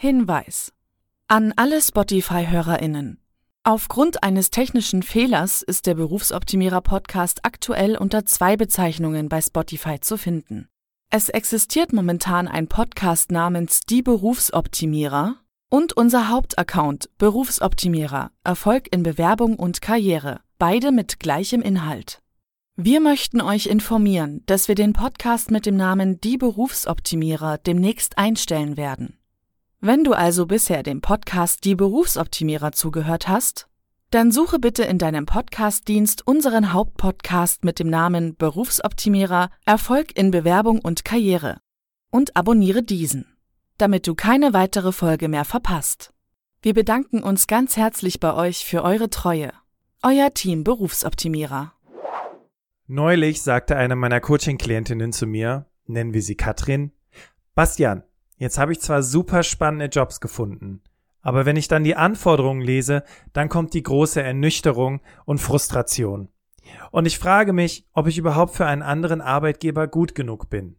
Hinweis an alle Spotify-HörerInnen. Aufgrund eines technischen Fehlers ist der Berufsoptimierer Podcast aktuell unter zwei Bezeichnungen bei Spotify zu finden. Es existiert momentan ein Podcast namens Die Berufsoptimierer und unser Hauptaccount Berufsoptimierer Erfolg in Bewerbung und Karriere, beide mit gleichem Inhalt. Wir möchten euch informieren, dass wir den Podcast mit dem Namen Die Berufsoptimierer demnächst einstellen werden. Wenn du also bisher dem Podcast Die Berufsoptimierer zugehört hast, dann suche bitte in deinem Podcastdienst unseren Hauptpodcast mit dem Namen Berufsoptimierer Erfolg in Bewerbung und Karriere und abonniere diesen, damit du keine weitere Folge mehr verpasst. Wir bedanken uns ganz herzlich bei euch für eure Treue. Euer Team Berufsoptimierer. Neulich sagte eine meiner Coaching-Klientinnen zu mir, nennen wir sie Katrin, Bastian, Jetzt habe ich zwar super spannende Jobs gefunden, aber wenn ich dann die Anforderungen lese, dann kommt die große Ernüchterung und Frustration. Und ich frage mich, ob ich überhaupt für einen anderen Arbeitgeber gut genug bin.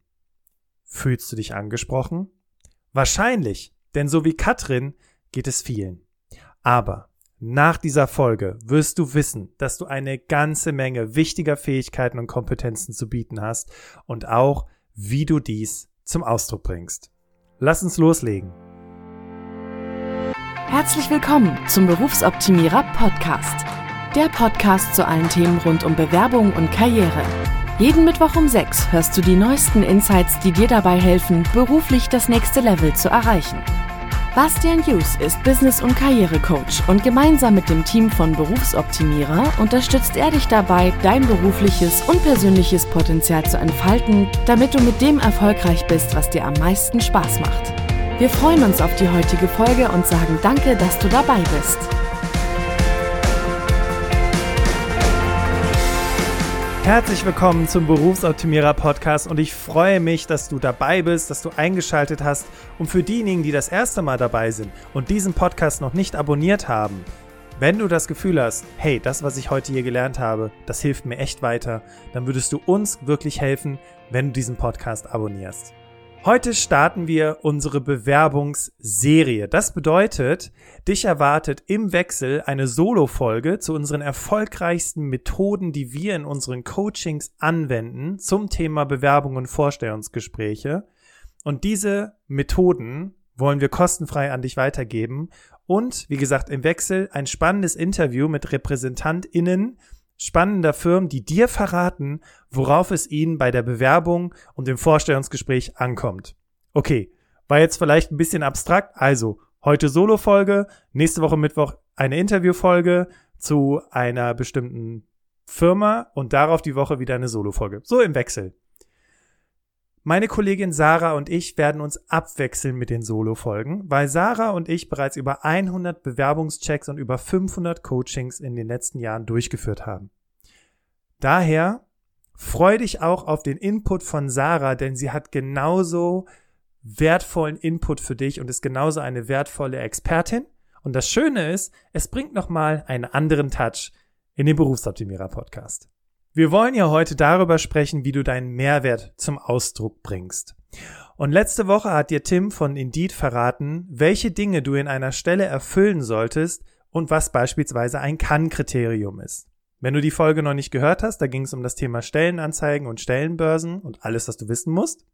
Fühlst du dich angesprochen? Wahrscheinlich, denn so wie Katrin geht es vielen. Aber nach dieser Folge wirst du wissen, dass du eine ganze Menge wichtiger Fähigkeiten und Kompetenzen zu bieten hast und auch, wie du dies zum Ausdruck bringst. Lass uns loslegen. Herzlich willkommen zum Berufsoptimierer Podcast. Der Podcast zu allen Themen rund um Bewerbung und Karriere. Jeden Mittwoch um 6 hörst du die neuesten Insights, die dir dabei helfen, beruflich das nächste Level zu erreichen. Bastian Hughes ist Business- und Karrierecoach und gemeinsam mit dem Team von Berufsoptimierer unterstützt er dich dabei, dein berufliches und persönliches Potenzial zu entfalten, damit du mit dem erfolgreich bist, was dir am meisten Spaß macht. Wir freuen uns auf die heutige Folge und sagen danke, dass du dabei bist. Herzlich willkommen zum Berufsoptimierer Podcast und ich freue mich, dass du dabei bist, dass du eingeschaltet hast und für diejenigen, die das erste Mal dabei sind und diesen Podcast noch nicht abonniert haben, wenn du das Gefühl hast, hey, das, was ich heute hier gelernt habe, das hilft mir echt weiter, dann würdest du uns wirklich helfen, wenn du diesen Podcast abonnierst. Heute starten wir unsere Bewerbungsserie. Das bedeutet, dich erwartet im Wechsel eine Solo-Folge zu unseren erfolgreichsten Methoden, die wir in unseren Coachings anwenden zum Thema Bewerbung und Vorstellungsgespräche. Und diese Methoden wollen wir kostenfrei an dich weitergeben. Und wie gesagt, im Wechsel ein spannendes Interview mit RepräsentantInnen spannender Firmen, die dir verraten, worauf es ihnen bei der Bewerbung und dem Vorstellungsgespräch ankommt. Okay, war jetzt vielleicht ein bisschen abstrakt, also heute Solo-Folge, nächste Woche Mittwoch eine Interview-Folge zu einer bestimmten Firma und darauf die Woche wieder eine Solo-Folge. So im Wechsel. Meine Kollegin Sarah und ich werden uns abwechseln mit den Solo-Folgen, weil Sarah und ich bereits über 100 Bewerbungschecks und über 500 Coachings in den letzten Jahren durchgeführt haben. Daher freu dich auch auf den Input von Sarah, denn sie hat genauso wertvollen Input für dich und ist genauso eine wertvolle Expertin. Und das Schöne ist, es bringt nochmal einen anderen Touch in den Berufsoptimierer Podcast. Wir wollen ja heute darüber sprechen, wie du deinen Mehrwert zum Ausdruck bringst. Und letzte Woche hat dir Tim von Indeed verraten, welche Dinge du in einer Stelle erfüllen solltest und was beispielsweise ein Kann-Kriterium ist. Wenn du die Folge noch nicht gehört hast, da ging es um das Thema Stellenanzeigen und Stellenbörsen und alles, was du wissen musst,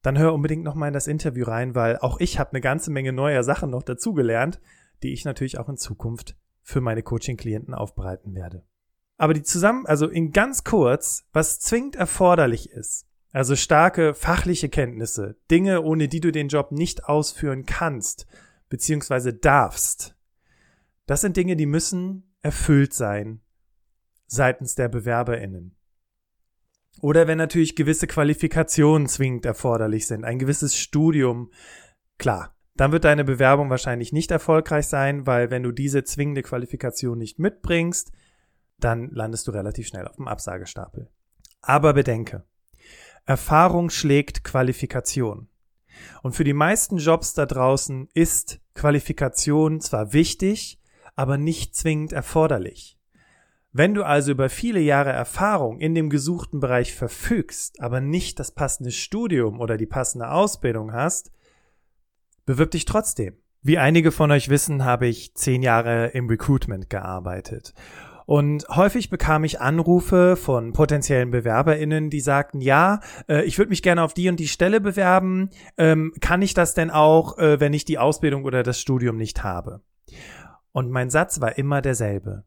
dann hör unbedingt noch mal in das Interview rein, weil auch ich habe eine ganze Menge neuer Sachen noch dazugelernt, die ich natürlich auch in Zukunft für meine Coaching-Klienten aufbereiten werde. Aber die zusammen, also in ganz kurz, was zwingend erforderlich ist, also starke fachliche Kenntnisse, Dinge, ohne die du den Job nicht ausführen kannst, beziehungsweise darfst, das sind Dinge, die müssen erfüllt sein seitens der BewerberInnen. Oder wenn natürlich gewisse Qualifikationen zwingend erforderlich sind, ein gewisses Studium, klar, dann wird deine Bewerbung wahrscheinlich nicht erfolgreich sein, weil wenn du diese zwingende Qualifikation nicht mitbringst, dann landest du relativ schnell auf dem Absagestapel. Aber bedenke, Erfahrung schlägt Qualifikation. Und für die meisten Jobs da draußen ist Qualifikation zwar wichtig, aber nicht zwingend erforderlich. Wenn du also über viele Jahre Erfahrung in dem gesuchten Bereich verfügst, aber nicht das passende Studium oder die passende Ausbildung hast, Bewirb dich trotzdem. Wie einige von euch wissen, habe ich zehn Jahre im Recruitment gearbeitet. Und häufig bekam ich Anrufe von potenziellen BewerberInnen, die sagten, ja, äh, ich würde mich gerne auf die und die Stelle bewerben. Ähm, kann ich das denn auch, äh, wenn ich die Ausbildung oder das Studium nicht habe? Und mein Satz war immer derselbe.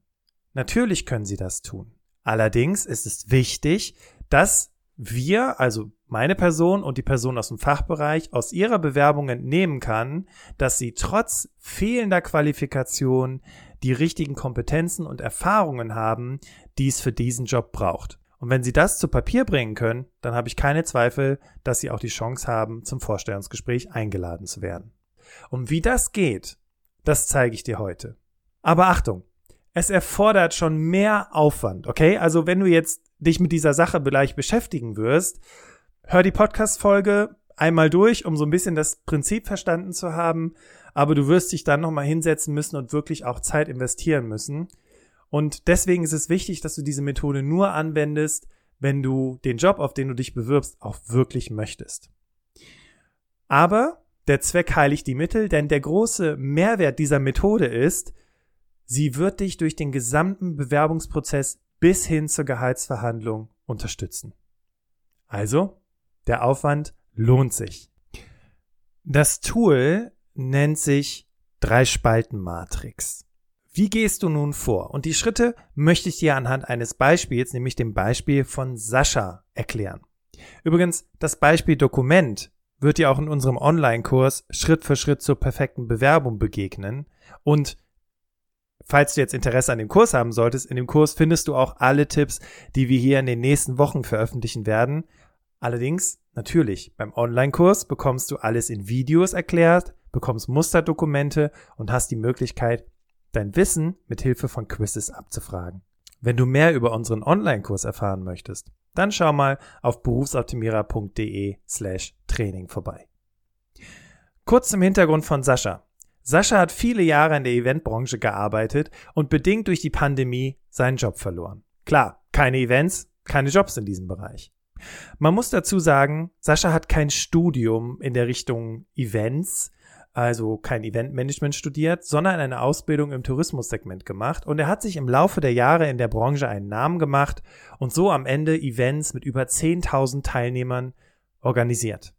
Natürlich können Sie das tun. Allerdings ist es wichtig, dass wir, also meine Person und die Person aus dem Fachbereich, aus ihrer Bewerbung entnehmen kann, dass sie trotz fehlender Qualifikation die richtigen Kompetenzen und Erfahrungen haben, die es für diesen Job braucht. Und wenn sie das zu Papier bringen können, dann habe ich keine Zweifel, dass sie auch die Chance haben, zum Vorstellungsgespräch eingeladen zu werden. Und wie das geht, das zeige ich dir heute. Aber Achtung, es erfordert schon mehr Aufwand, okay? Also wenn du jetzt dich mit dieser Sache vielleicht beschäftigen wirst, hör die Podcast-Folge einmal durch, um so ein bisschen das Prinzip verstanden zu haben, aber du wirst dich dann nochmal hinsetzen müssen und wirklich auch Zeit investieren müssen. Und deswegen ist es wichtig, dass du diese Methode nur anwendest, wenn du den Job, auf den du dich bewirbst, auch wirklich möchtest. Aber der Zweck heiligt die Mittel, denn der große Mehrwert dieser Methode ist, Sie wird dich durch den gesamten Bewerbungsprozess bis hin zur Gehaltsverhandlung unterstützen. Also, der Aufwand lohnt sich. Das Tool nennt sich Drei-Spalten-Matrix. Wie gehst du nun vor? Und die Schritte möchte ich dir anhand eines Beispiels, nämlich dem Beispiel von Sascha, erklären. Übrigens, das Beispiel Dokument wird dir auch in unserem Online-Kurs Schritt für Schritt zur perfekten Bewerbung begegnen. Und falls du jetzt Interesse an dem Kurs haben solltest, in dem Kurs findest du auch alle Tipps, die wir hier in den nächsten Wochen veröffentlichen werden. Allerdings, natürlich, beim Online-Kurs bekommst du alles in Videos erklärt, bekommst Musterdokumente und hast die Möglichkeit, dein Wissen mit Hilfe von Quizzes abzufragen. Wenn du mehr über unseren Online-Kurs erfahren möchtest, dann schau mal auf berufsoptimierer.de slash Training vorbei. Kurz zum Hintergrund von Sascha. Sascha hat viele Jahre in der Eventbranche gearbeitet und bedingt durch die Pandemie seinen Job verloren. Klar, keine Events, keine Jobs in diesem Bereich. Man muss dazu sagen, Sascha hat kein Studium in der Richtung Events, also kein Eventmanagement studiert, sondern eine Ausbildung im Tourismussegment gemacht und er hat sich im Laufe der Jahre in der Branche einen Namen gemacht und so am Ende Events mit über 10.000 Teilnehmern organisiert.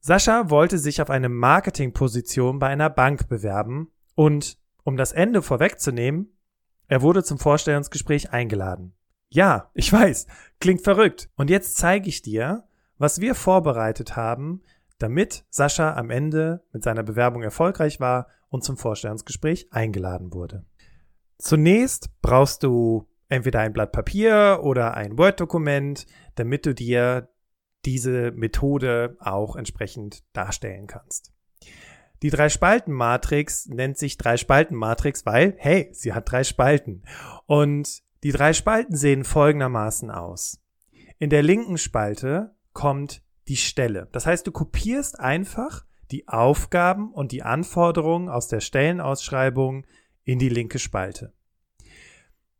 Sascha wollte sich auf eine Marketingposition bei einer Bank bewerben und, um das Ende vorwegzunehmen, er wurde zum Vorstellungsgespräch eingeladen. Ja, ich weiß, klingt verrückt. Und jetzt zeige ich dir, was wir vorbereitet haben, damit Sascha am Ende mit seiner Bewerbung erfolgreich war und zum Vorstellungsgespräch eingeladen wurde. Zunächst brauchst du entweder ein Blatt Papier oder ein Word-Dokument, damit du dir diese Methode auch entsprechend darstellen kannst. Die Drei-Spalten-Matrix nennt sich Drei-Spalten-Matrix, weil, hey, sie hat drei Spalten. Und die drei Spalten sehen folgendermaßen aus. In der linken Spalte kommt die Stelle. Das heißt, du kopierst einfach die Aufgaben und die Anforderungen aus der Stellenausschreibung in die linke Spalte.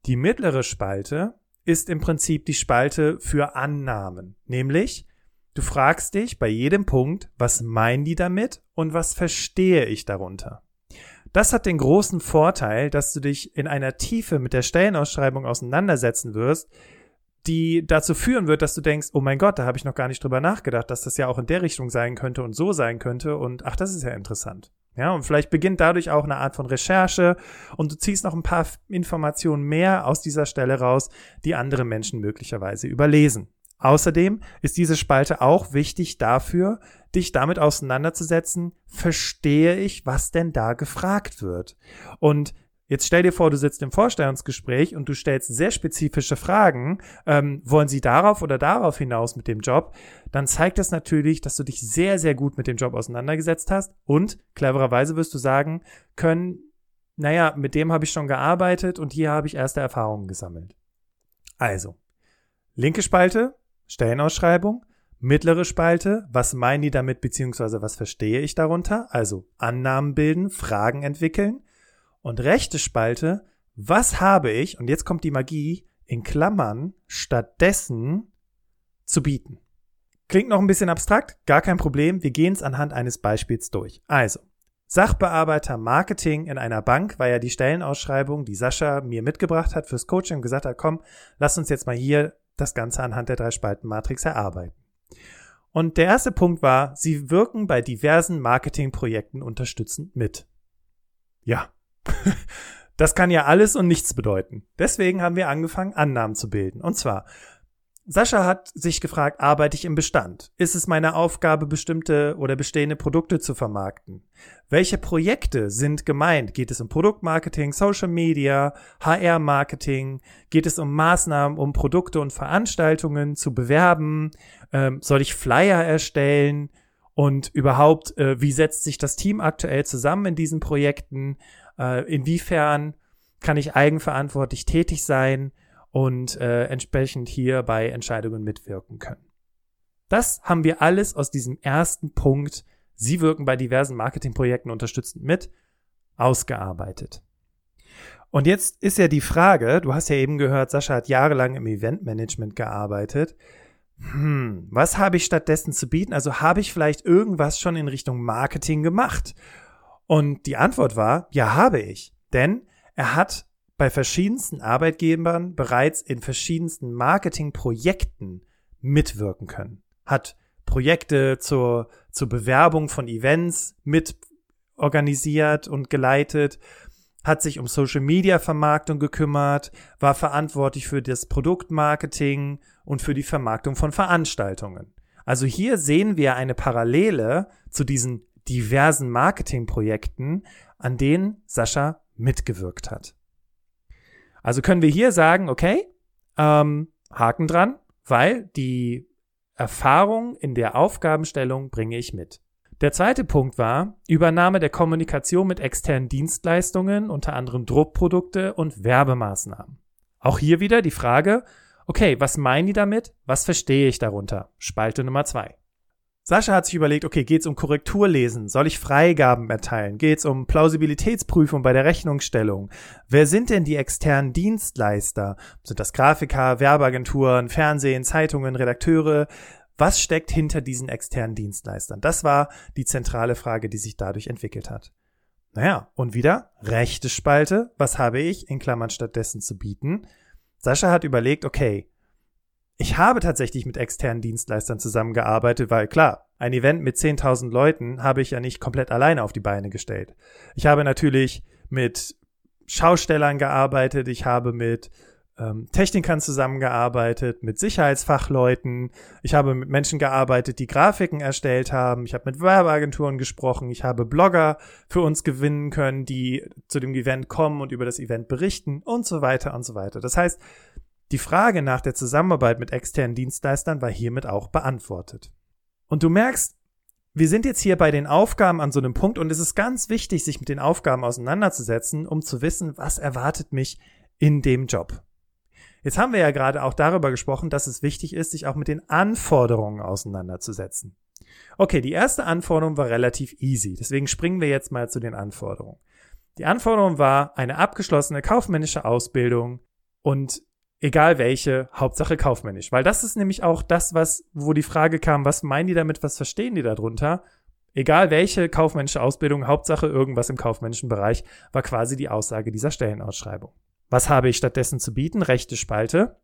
Die mittlere Spalte ist im Prinzip die Spalte für Annahmen, nämlich Du fragst dich bei jedem Punkt, was meinen die damit und was verstehe ich darunter? Das hat den großen Vorteil, dass du dich in einer Tiefe mit der Stellenausschreibung auseinandersetzen wirst, die dazu führen wird, dass du denkst, oh mein Gott, da habe ich noch gar nicht drüber nachgedacht, dass das ja auch in der Richtung sein könnte und so sein könnte und ach, das ist ja interessant. Ja, und vielleicht beginnt dadurch auch eine Art von Recherche und du ziehst noch ein paar Informationen mehr aus dieser Stelle raus, die andere Menschen möglicherweise überlesen. Außerdem ist diese Spalte auch wichtig dafür, dich damit auseinanderzusetzen, verstehe ich, was denn da gefragt wird. Und Jetzt stell dir vor, du sitzt im Vorstellungsgespräch und du stellst sehr spezifische Fragen. Ähm, wollen Sie darauf oder darauf hinaus mit dem Job? Dann zeigt das natürlich, dass du dich sehr, sehr gut mit dem Job auseinandergesetzt hast und clevererweise wirst du sagen können, naja, mit dem habe ich schon gearbeitet und hier habe ich erste Erfahrungen gesammelt. Also, linke Spalte, Stellenausschreibung, mittlere Spalte, was meinen die damit beziehungsweise was verstehe ich darunter? Also Annahmen bilden, Fragen entwickeln. Und rechte Spalte, was habe ich, und jetzt kommt die Magie, in Klammern stattdessen zu bieten. Klingt noch ein bisschen abstrakt, gar kein Problem. Wir gehen es anhand eines Beispiels durch. Also, Sachbearbeiter Marketing in einer Bank war ja die Stellenausschreibung, die Sascha mir mitgebracht hat fürs Coaching und gesagt hat, komm, lass uns jetzt mal hier das Ganze anhand der drei Spalten Matrix erarbeiten. Und der erste Punkt war, sie wirken bei diversen Marketingprojekten unterstützend mit. Ja. Das kann ja alles und nichts bedeuten. Deswegen haben wir angefangen, Annahmen zu bilden. Und zwar, Sascha hat sich gefragt, arbeite ich im Bestand? Ist es meine Aufgabe, bestimmte oder bestehende Produkte zu vermarkten? Welche Projekte sind gemeint? Geht es um Produktmarketing, Social Media, HR-Marketing? Geht es um Maßnahmen, um Produkte und Veranstaltungen zu bewerben? Ähm, soll ich Flyer erstellen? Und überhaupt, äh, wie setzt sich das Team aktuell zusammen in diesen Projekten? Äh, inwiefern kann ich eigenverantwortlich tätig sein? Und äh, entsprechend hier bei Entscheidungen mitwirken können. Das haben wir alles aus diesem ersten Punkt, Sie wirken bei diversen Marketingprojekten unterstützend mit, ausgearbeitet. Und jetzt ist ja die Frage, du hast ja eben gehört, Sascha hat jahrelang im Eventmanagement gearbeitet. Hm, was habe ich stattdessen zu bieten? Also habe ich vielleicht irgendwas schon in Richtung Marketing gemacht? Und die Antwort war, ja, habe ich. Denn er hat bei verschiedensten Arbeitgebern bereits in verschiedensten Marketingprojekten mitwirken können. Hat Projekte zur, zur Bewerbung von Events mit organisiert und geleitet, hat sich um Social Media Vermarktung gekümmert, war verantwortlich für das Produktmarketing und für die Vermarktung von Veranstaltungen. Also hier sehen wir eine Parallele zu diesen diversen Marketingprojekten, an denen Sascha mitgewirkt hat. Also können wir hier sagen, okay, ähm, Haken dran, weil die Erfahrung in der Aufgabenstellung bringe ich mit. Der zweite Punkt war Übernahme der Kommunikation mit externen Dienstleistungen, unter anderem Druckprodukte und Werbemaßnahmen. Auch hier wieder die Frage, okay, was meinen die damit? Was verstehe ich darunter? Spalte Nummer zwei. Sascha hat sich überlegt, okay, geht's um Korrekturlesen? Soll ich Freigaben erteilen? Geht's um Plausibilitätsprüfung bei der Rechnungsstellung? Wer sind denn die externen Dienstleister? Sind das Grafiker, Werbeagenturen, Fernsehen, Zeitungen, Redakteure? Was steckt hinter diesen externen Dienstleistern? Das war die zentrale Frage, die sich dadurch entwickelt hat. Naja, und wieder rechte Spalte. Was habe ich in Klammern stattdessen zu bieten? Sascha hat überlegt, okay, ich habe tatsächlich mit externen Dienstleistern zusammengearbeitet, weil klar, ein Event mit 10.000 Leuten habe ich ja nicht komplett alleine auf die Beine gestellt. Ich habe natürlich mit Schaustellern gearbeitet, ich habe mit ähm, Technikern zusammengearbeitet, mit Sicherheitsfachleuten, ich habe mit Menschen gearbeitet, die Grafiken erstellt haben, ich habe mit Werbeagenturen gesprochen, ich habe Blogger für uns gewinnen können, die zu dem Event kommen und über das Event berichten und so weiter und so weiter. Das heißt, die Frage nach der Zusammenarbeit mit externen Dienstleistern war hiermit auch beantwortet. Und du merkst, wir sind jetzt hier bei den Aufgaben an so einem Punkt und es ist ganz wichtig, sich mit den Aufgaben auseinanderzusetzen, um zu wissen, was erwartet mich in dem Job. Jetzt haben wir ja gerade auch darüber gesprochen, dass es wichtig ist, sich auch mit den Anforderungen auseinanderzusetzen. Okay, die erste Anforderung war relativ easy, deswegen springen wir jetzt mal zu den Anforderungen. Die Anforderung war eine abgeschlossene kaufmännische Ausbildung und egal welche, Hauptsache kaufmännisch. Weil das ist nämlich auch das, was, wo die Frage kam, was meinen die damit, was verstehen die darunter? Egal welche kaufmännische Ausbildung, Hauptsache irgendwas im kaufmännischen Bereich, war quasi die Aussage dieser Stellenausschreibung. Was habe ich stattdessen zu bieten? Rechte Spalte.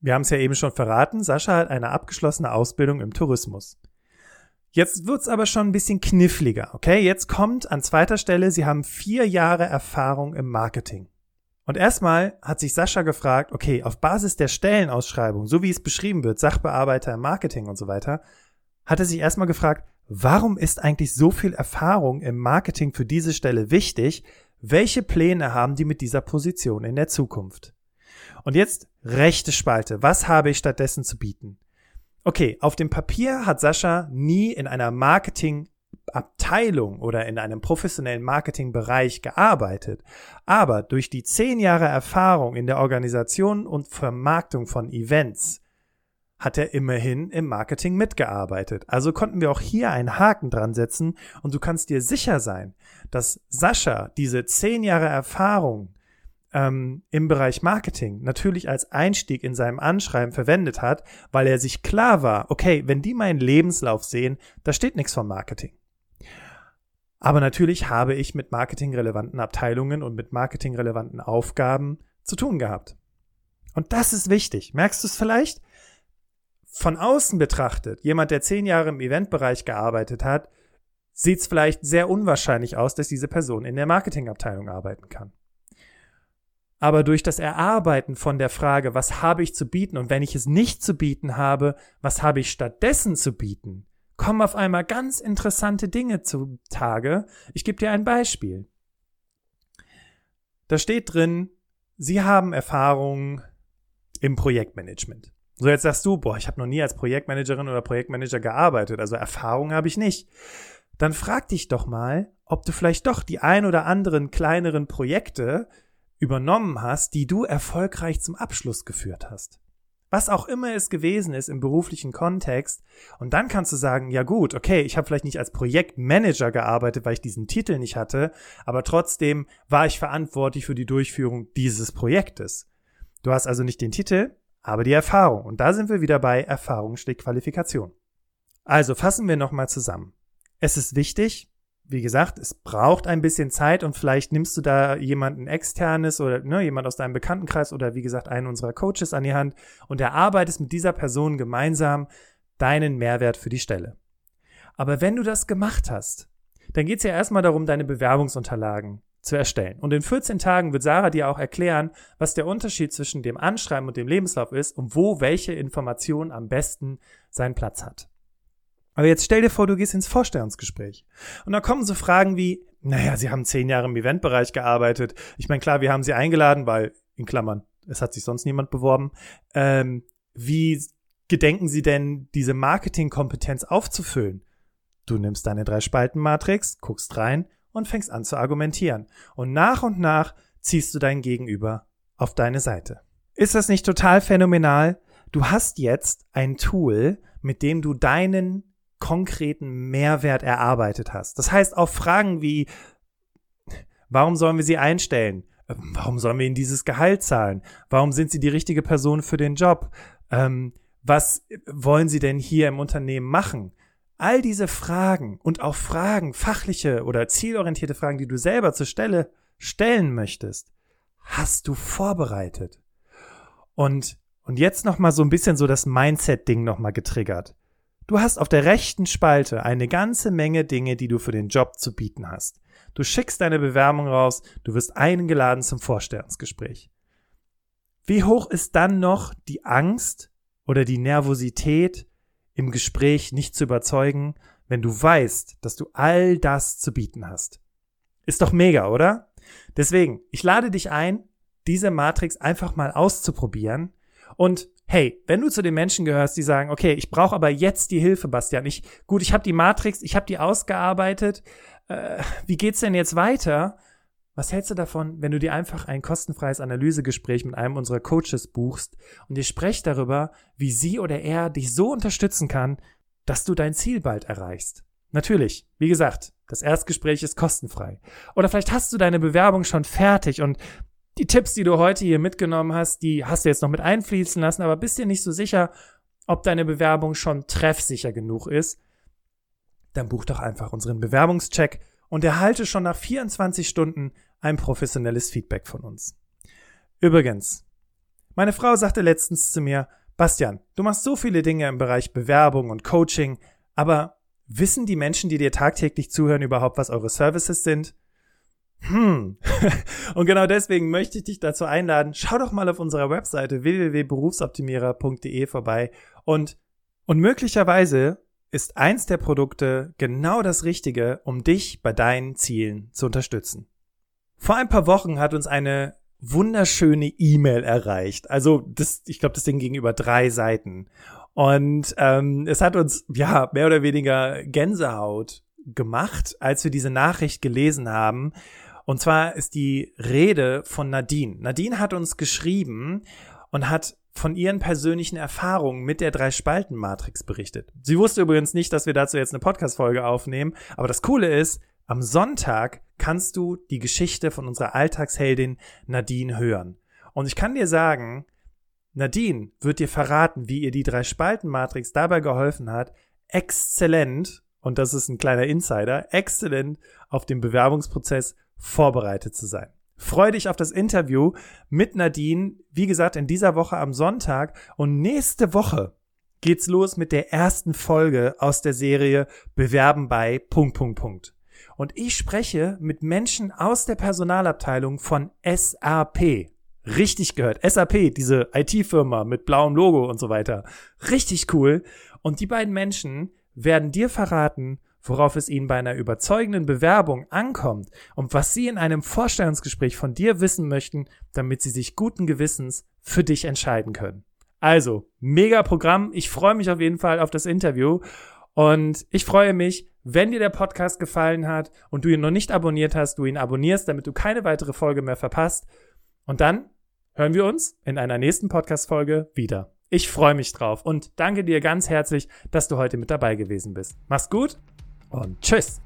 Wir haben es ja eben schon verraten, Sascha hat eine abgeschlossene Ausbildung im Tourismus. Jetzt wird's aber schon ein bisschen kniffliger, okay? Jetzt kommt an zweiter Stelle, Sie haben vier Jahre Erfahrung im Marketing. Und erstmal hat sich Sascha gefragt, okay, auf Basis der Stellenausschreibung, so wie es beschrieben wird, Sachbearbeiter im Marketing und so weiter, hat er sich erstmal gefragt, warum ist eigentlich so viel Erfahrung im Marketing für diese Stelle wichtig? Welche Pläne haben die mit dieser Position in der Zukunft? Und jetzt rechte Spalte. Was habe ich stattdessen zu bieten? Okay, auf dem Papier hat Sascha nie in einer Marketing Abteilung oder in einem professionellen Marketingbereich gearbeitet, aber durch die zehn Jahre Erfahrung in der Organisation und Vermarktung von Events hat er immerhin im Marketing mitgearbeitet. Also konnten wir auch hier einen Haken dran setzen und du kannst dir sicher sein, dass Sascha diese zehn Jahre Erfahrung ähm, im Bereich Marketing natürlich als Einstieg in seinem Anschreiben verwendet hat, weil er sich klar war, okay, wenn die meinen Lebenslauf sehen, da steht nichts von Marketing. Aber natürlich habe ich mit marketingrelevanten Abteilungen und mit marketingrelevanten Aufgaben zu tun gehabt. Und das ist wichtig. Merkst du es vielleicht? Von außen betrachtet, jemand, der zehn Jahre im Eventbereich gearbeitet hat, sieht es vielleicht sehr unwahrscheinlich aus, dass diese Person in der Marketingabteilung arbeiten kann. Aber durch das Erarbeiten von der Frage, was habe ich zu bieten und wenn ich es nicht zu bieten habe, was habe ich stattdessen zu bieten, kommen auf einmal ganz interessante Dinge zutage. Ich gebe dir ein Beispiel. Da steht drin, Sie haben Erfahrung im Projektmanagement. So, jetzt sagst du, boah, ich habe noch nie als Projektmanagerin oder Projektmanager gearbeitet, also Erfahrung habe ich nicht. Dann frag dich doch mal, ob du vielleicht doch die ein oder anderen kleineren Projekte übernommen hast, die du erfolgreich zum Abschluss geführt hast. Was auch immer es gewesen ist im beruflichen Kontext. Und dann kannst du sagen, ja gut, okay, ich habe vielleicht nicht als Projektmanager gearbeitet, weil ich diesen Titel nicht hatte, aber trotzdem war ich verantwortlich für die Durchführung dieses Projektes. Du hast also nicht den Titel, aber die Erfahrung. Und da sind wir wieder bei Erfahrung steht Qualifikation. Also fassen wir nochmal zusammen. Es ist wichtig, wie gesagt, es braucht ein bisschen Zeit und vielleicht nimmst du da jemanden externes oder ne, jemand aus deinem Bekanntenkreis oder wie gesagt einen unserer Coaches an die Hand und erarbeitest mit dieser Person gemeinsam deinen Mehrwert für die Stelle. Aber wenn du das gemacht hast, dann geht es ja erstmal darum, deine Bewerbungsunterlagen zu erstellen. Und in 14 Tagen wird Sarah dir auch erklären, was der Unterschied zwischen dem Anschreiben und dem Lebenslauf ist und wo welche Information am besten seinen Platz hat. Aber jetzt stell dir vor, du gehst ins Vorstellungsgespräch. Und da kommen so Fragen wie, naja, Sie haben zehn Jahre im Eventbereich gearbeitet. Ich meine, klar, wir haben Sie eingeladen, weil, in Klammern, es hat sich sonst niemand beworben. Ähm, wie gedenken Sie denn, diese Marketingkompetenz aufzufüllen? Du nimmst deine Drei-Spalten-Matrix, guckst rein und fängst an zu argumentieren. Und nach und nach ziehst du dein Gegenüber auf deine Seite. Ist das nicht total phänomenal? Du hast jetzt ein Tool, mit dem du deinen konkreten Mehrwert erarbeitet hast. Das heißt, auf Fragen wie, warum sollen wir sie einstellen? Warum sollen wir ihnen dieses Gehalt zahlen? Warum sind sie die richtige Person für den Job? Ähm, was wollen sie denn hier im Unternehmen machen? All diese Fragen und auch Fragen, fachliche oder zielorientierte Fragen, die du selber zur Stelle stellen möchtest, hast du vorbereitet. Und, und jetzt nochmal so ein bisschen so das Mindset-Ding nochmal getriggert. Du hast auf der rechten Spalte eine ganze Menge Dinge, die du für den Job zu bieten hast. Du schickst deine Bewerbung raus, du wirst eingeladen zum Vorstellungsgespräch. Wie hoch ist dann noch die Angst oder die Nervosität, im Gespräch nicht zu überzeugen, wenn du weißt, dass du all das zu bieten hast? Ist doch mega, oder? Deswegen, ich lade dich ein, diese Matrix einfach mal auszuprobieren und hey, wenn du zu den Menschen gehörst, die sagen, okay, ich brauche aber jetzt die Hilfe, Bastian. Ich, gut, ich habe die Matrix, ich habe die ausgearbeitet. Äh, wie geht's denn jetzt weiter? Was hältst du davon, wenn du dir einfach ein kostenfreies Analysegespräch mit einem unserer Coaches buchst und ihr sprecht darüber, wie sie oder er dich so unterstützen kann, dass du dein Ziel bald erreichst? Natürlich, wie gesagt, das Erstgespräch ist kostenfrei. Oder vielleicht hast du deine Bewerbung schon fertig und die Tipps, die du heute hier mitgenommen hast, die hast du jetzt noch mit einfließen lassen, aber bist dir nicht so sicher, ob deine Bewerbung schon treffsicher genug ist, dann buch doch einfach unseren Bewerbungscheck und erhalte schon nach 24 Stunden ein professionelles Feedback von uns. Übrigens, meine Frau sagte letztens zu mir, Bastian, du machst so viele Dinge im Bereich Bewerbung und Coaching, aber wissen die Menschen, die dir tagtäglich zuhören, überhaupt, was eure Services sind? Hm. Und genau deswegen möchte ich dich dazu einladen, schau doch mal auf unserer Webseite www.berufsoptimierer.de vorbei und, und möglicherweise ist eins der Produkte genau das Richtige, um dich bei deinen Zielen zu unterstützen. Vor ein paar Wochen hat uns eine wunderschöne E-Mail erreicht. Also das, ich glaube, das Ding ging über drei Seiten. Und ähm, es hat uns ja mehr oder weniger Gänsehaut gemacht, als wir diese Nachricht gelesen haben. Und zwar ist die Rede von Nadine. Nadine hat uns geschrieben und hat von ihren persönlichen Erfahrungen mit der Drei-Spalten-Matrix berichtet. Sie wusste übrigens nicht, dass wir dazu jetzt eine Podcast-Folge aufnehmen, aber das Coole ist, Am Sonntag kannst du die Geschichte von unserer Alltagsheldin Nadine hören. Und ich kann dir sagen, Nadine wird dir verraten, wie ihr die Drei-Spalten-Matrix dabei geholfen hat, exzellent, und das ist ein kleiner Insider, exzellent auf den Bewerbungsprozess vorbereitet zu sein. Freu dich auf das Interview mit Nadine, wie gesagt, in dieser Woche am Sonntag und nächste Woche geht's los mit der ersten Folge aus der Serie Bewerben bei Punkt, Punkt, Punkt. Und ich spreche mit Menschen aus der Personalabteilung von SAP. Richtig gehört. SAP, diese IT-Firma mit blauem Logo und so weiter. Richtig cool. Und die beiden Menschen werden dir verraten, worauf es ihnen bei einer überzeugenden Bewerbung ankommt und was sie in einem Vorstellungsgespräch von dir wissen möchten, damit sie sich guten Gewissens für dich entscheiden können. Also, mega Programm. Ich freue mich auf jeden Fall auf das Interview und ich freue mich, wenn dir der Podcast gefallen hat und du ihn noch nicht abonniert hast, du ihn abonnierst, damit du keine weitere Folge mehr verpasst. Und dann hören wir uns in einer nächsten Podcast-Folge wieder. Ich freue mich drauf und danke dir ganz herzlich, dass du heute mit dabei gewesen bist. Mach's gut und tschüss.